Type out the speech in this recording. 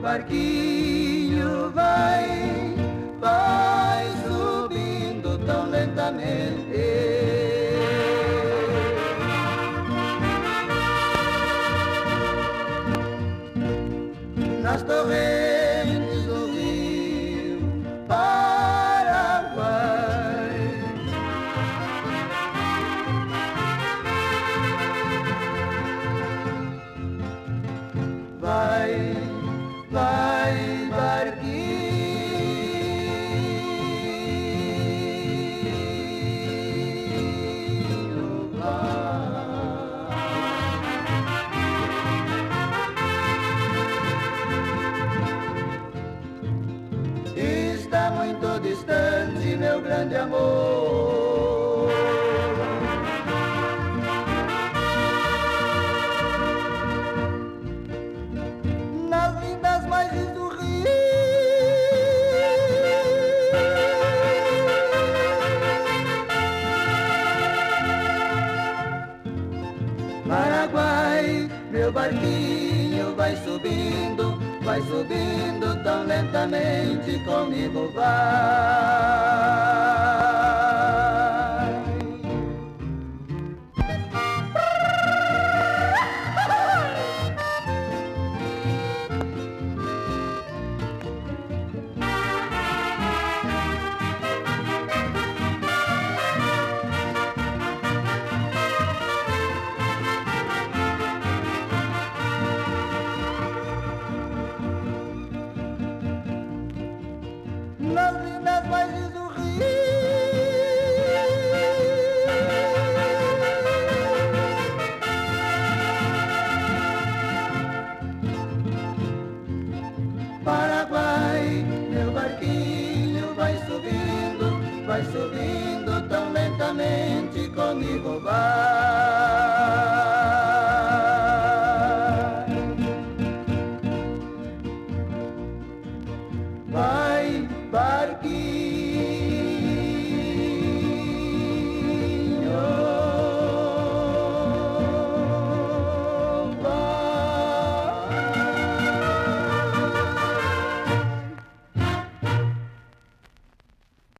barquinho vai, vai subindo tão lentamente. Nas torrentes muito distante, meu grande amor. Nas lindas margens do rio. Paraguai, meu barquinho vai subindo, vai subindo tão lentamente comigo vai. Vai subindo tão lentamente comigo vai. Vai, barquinho.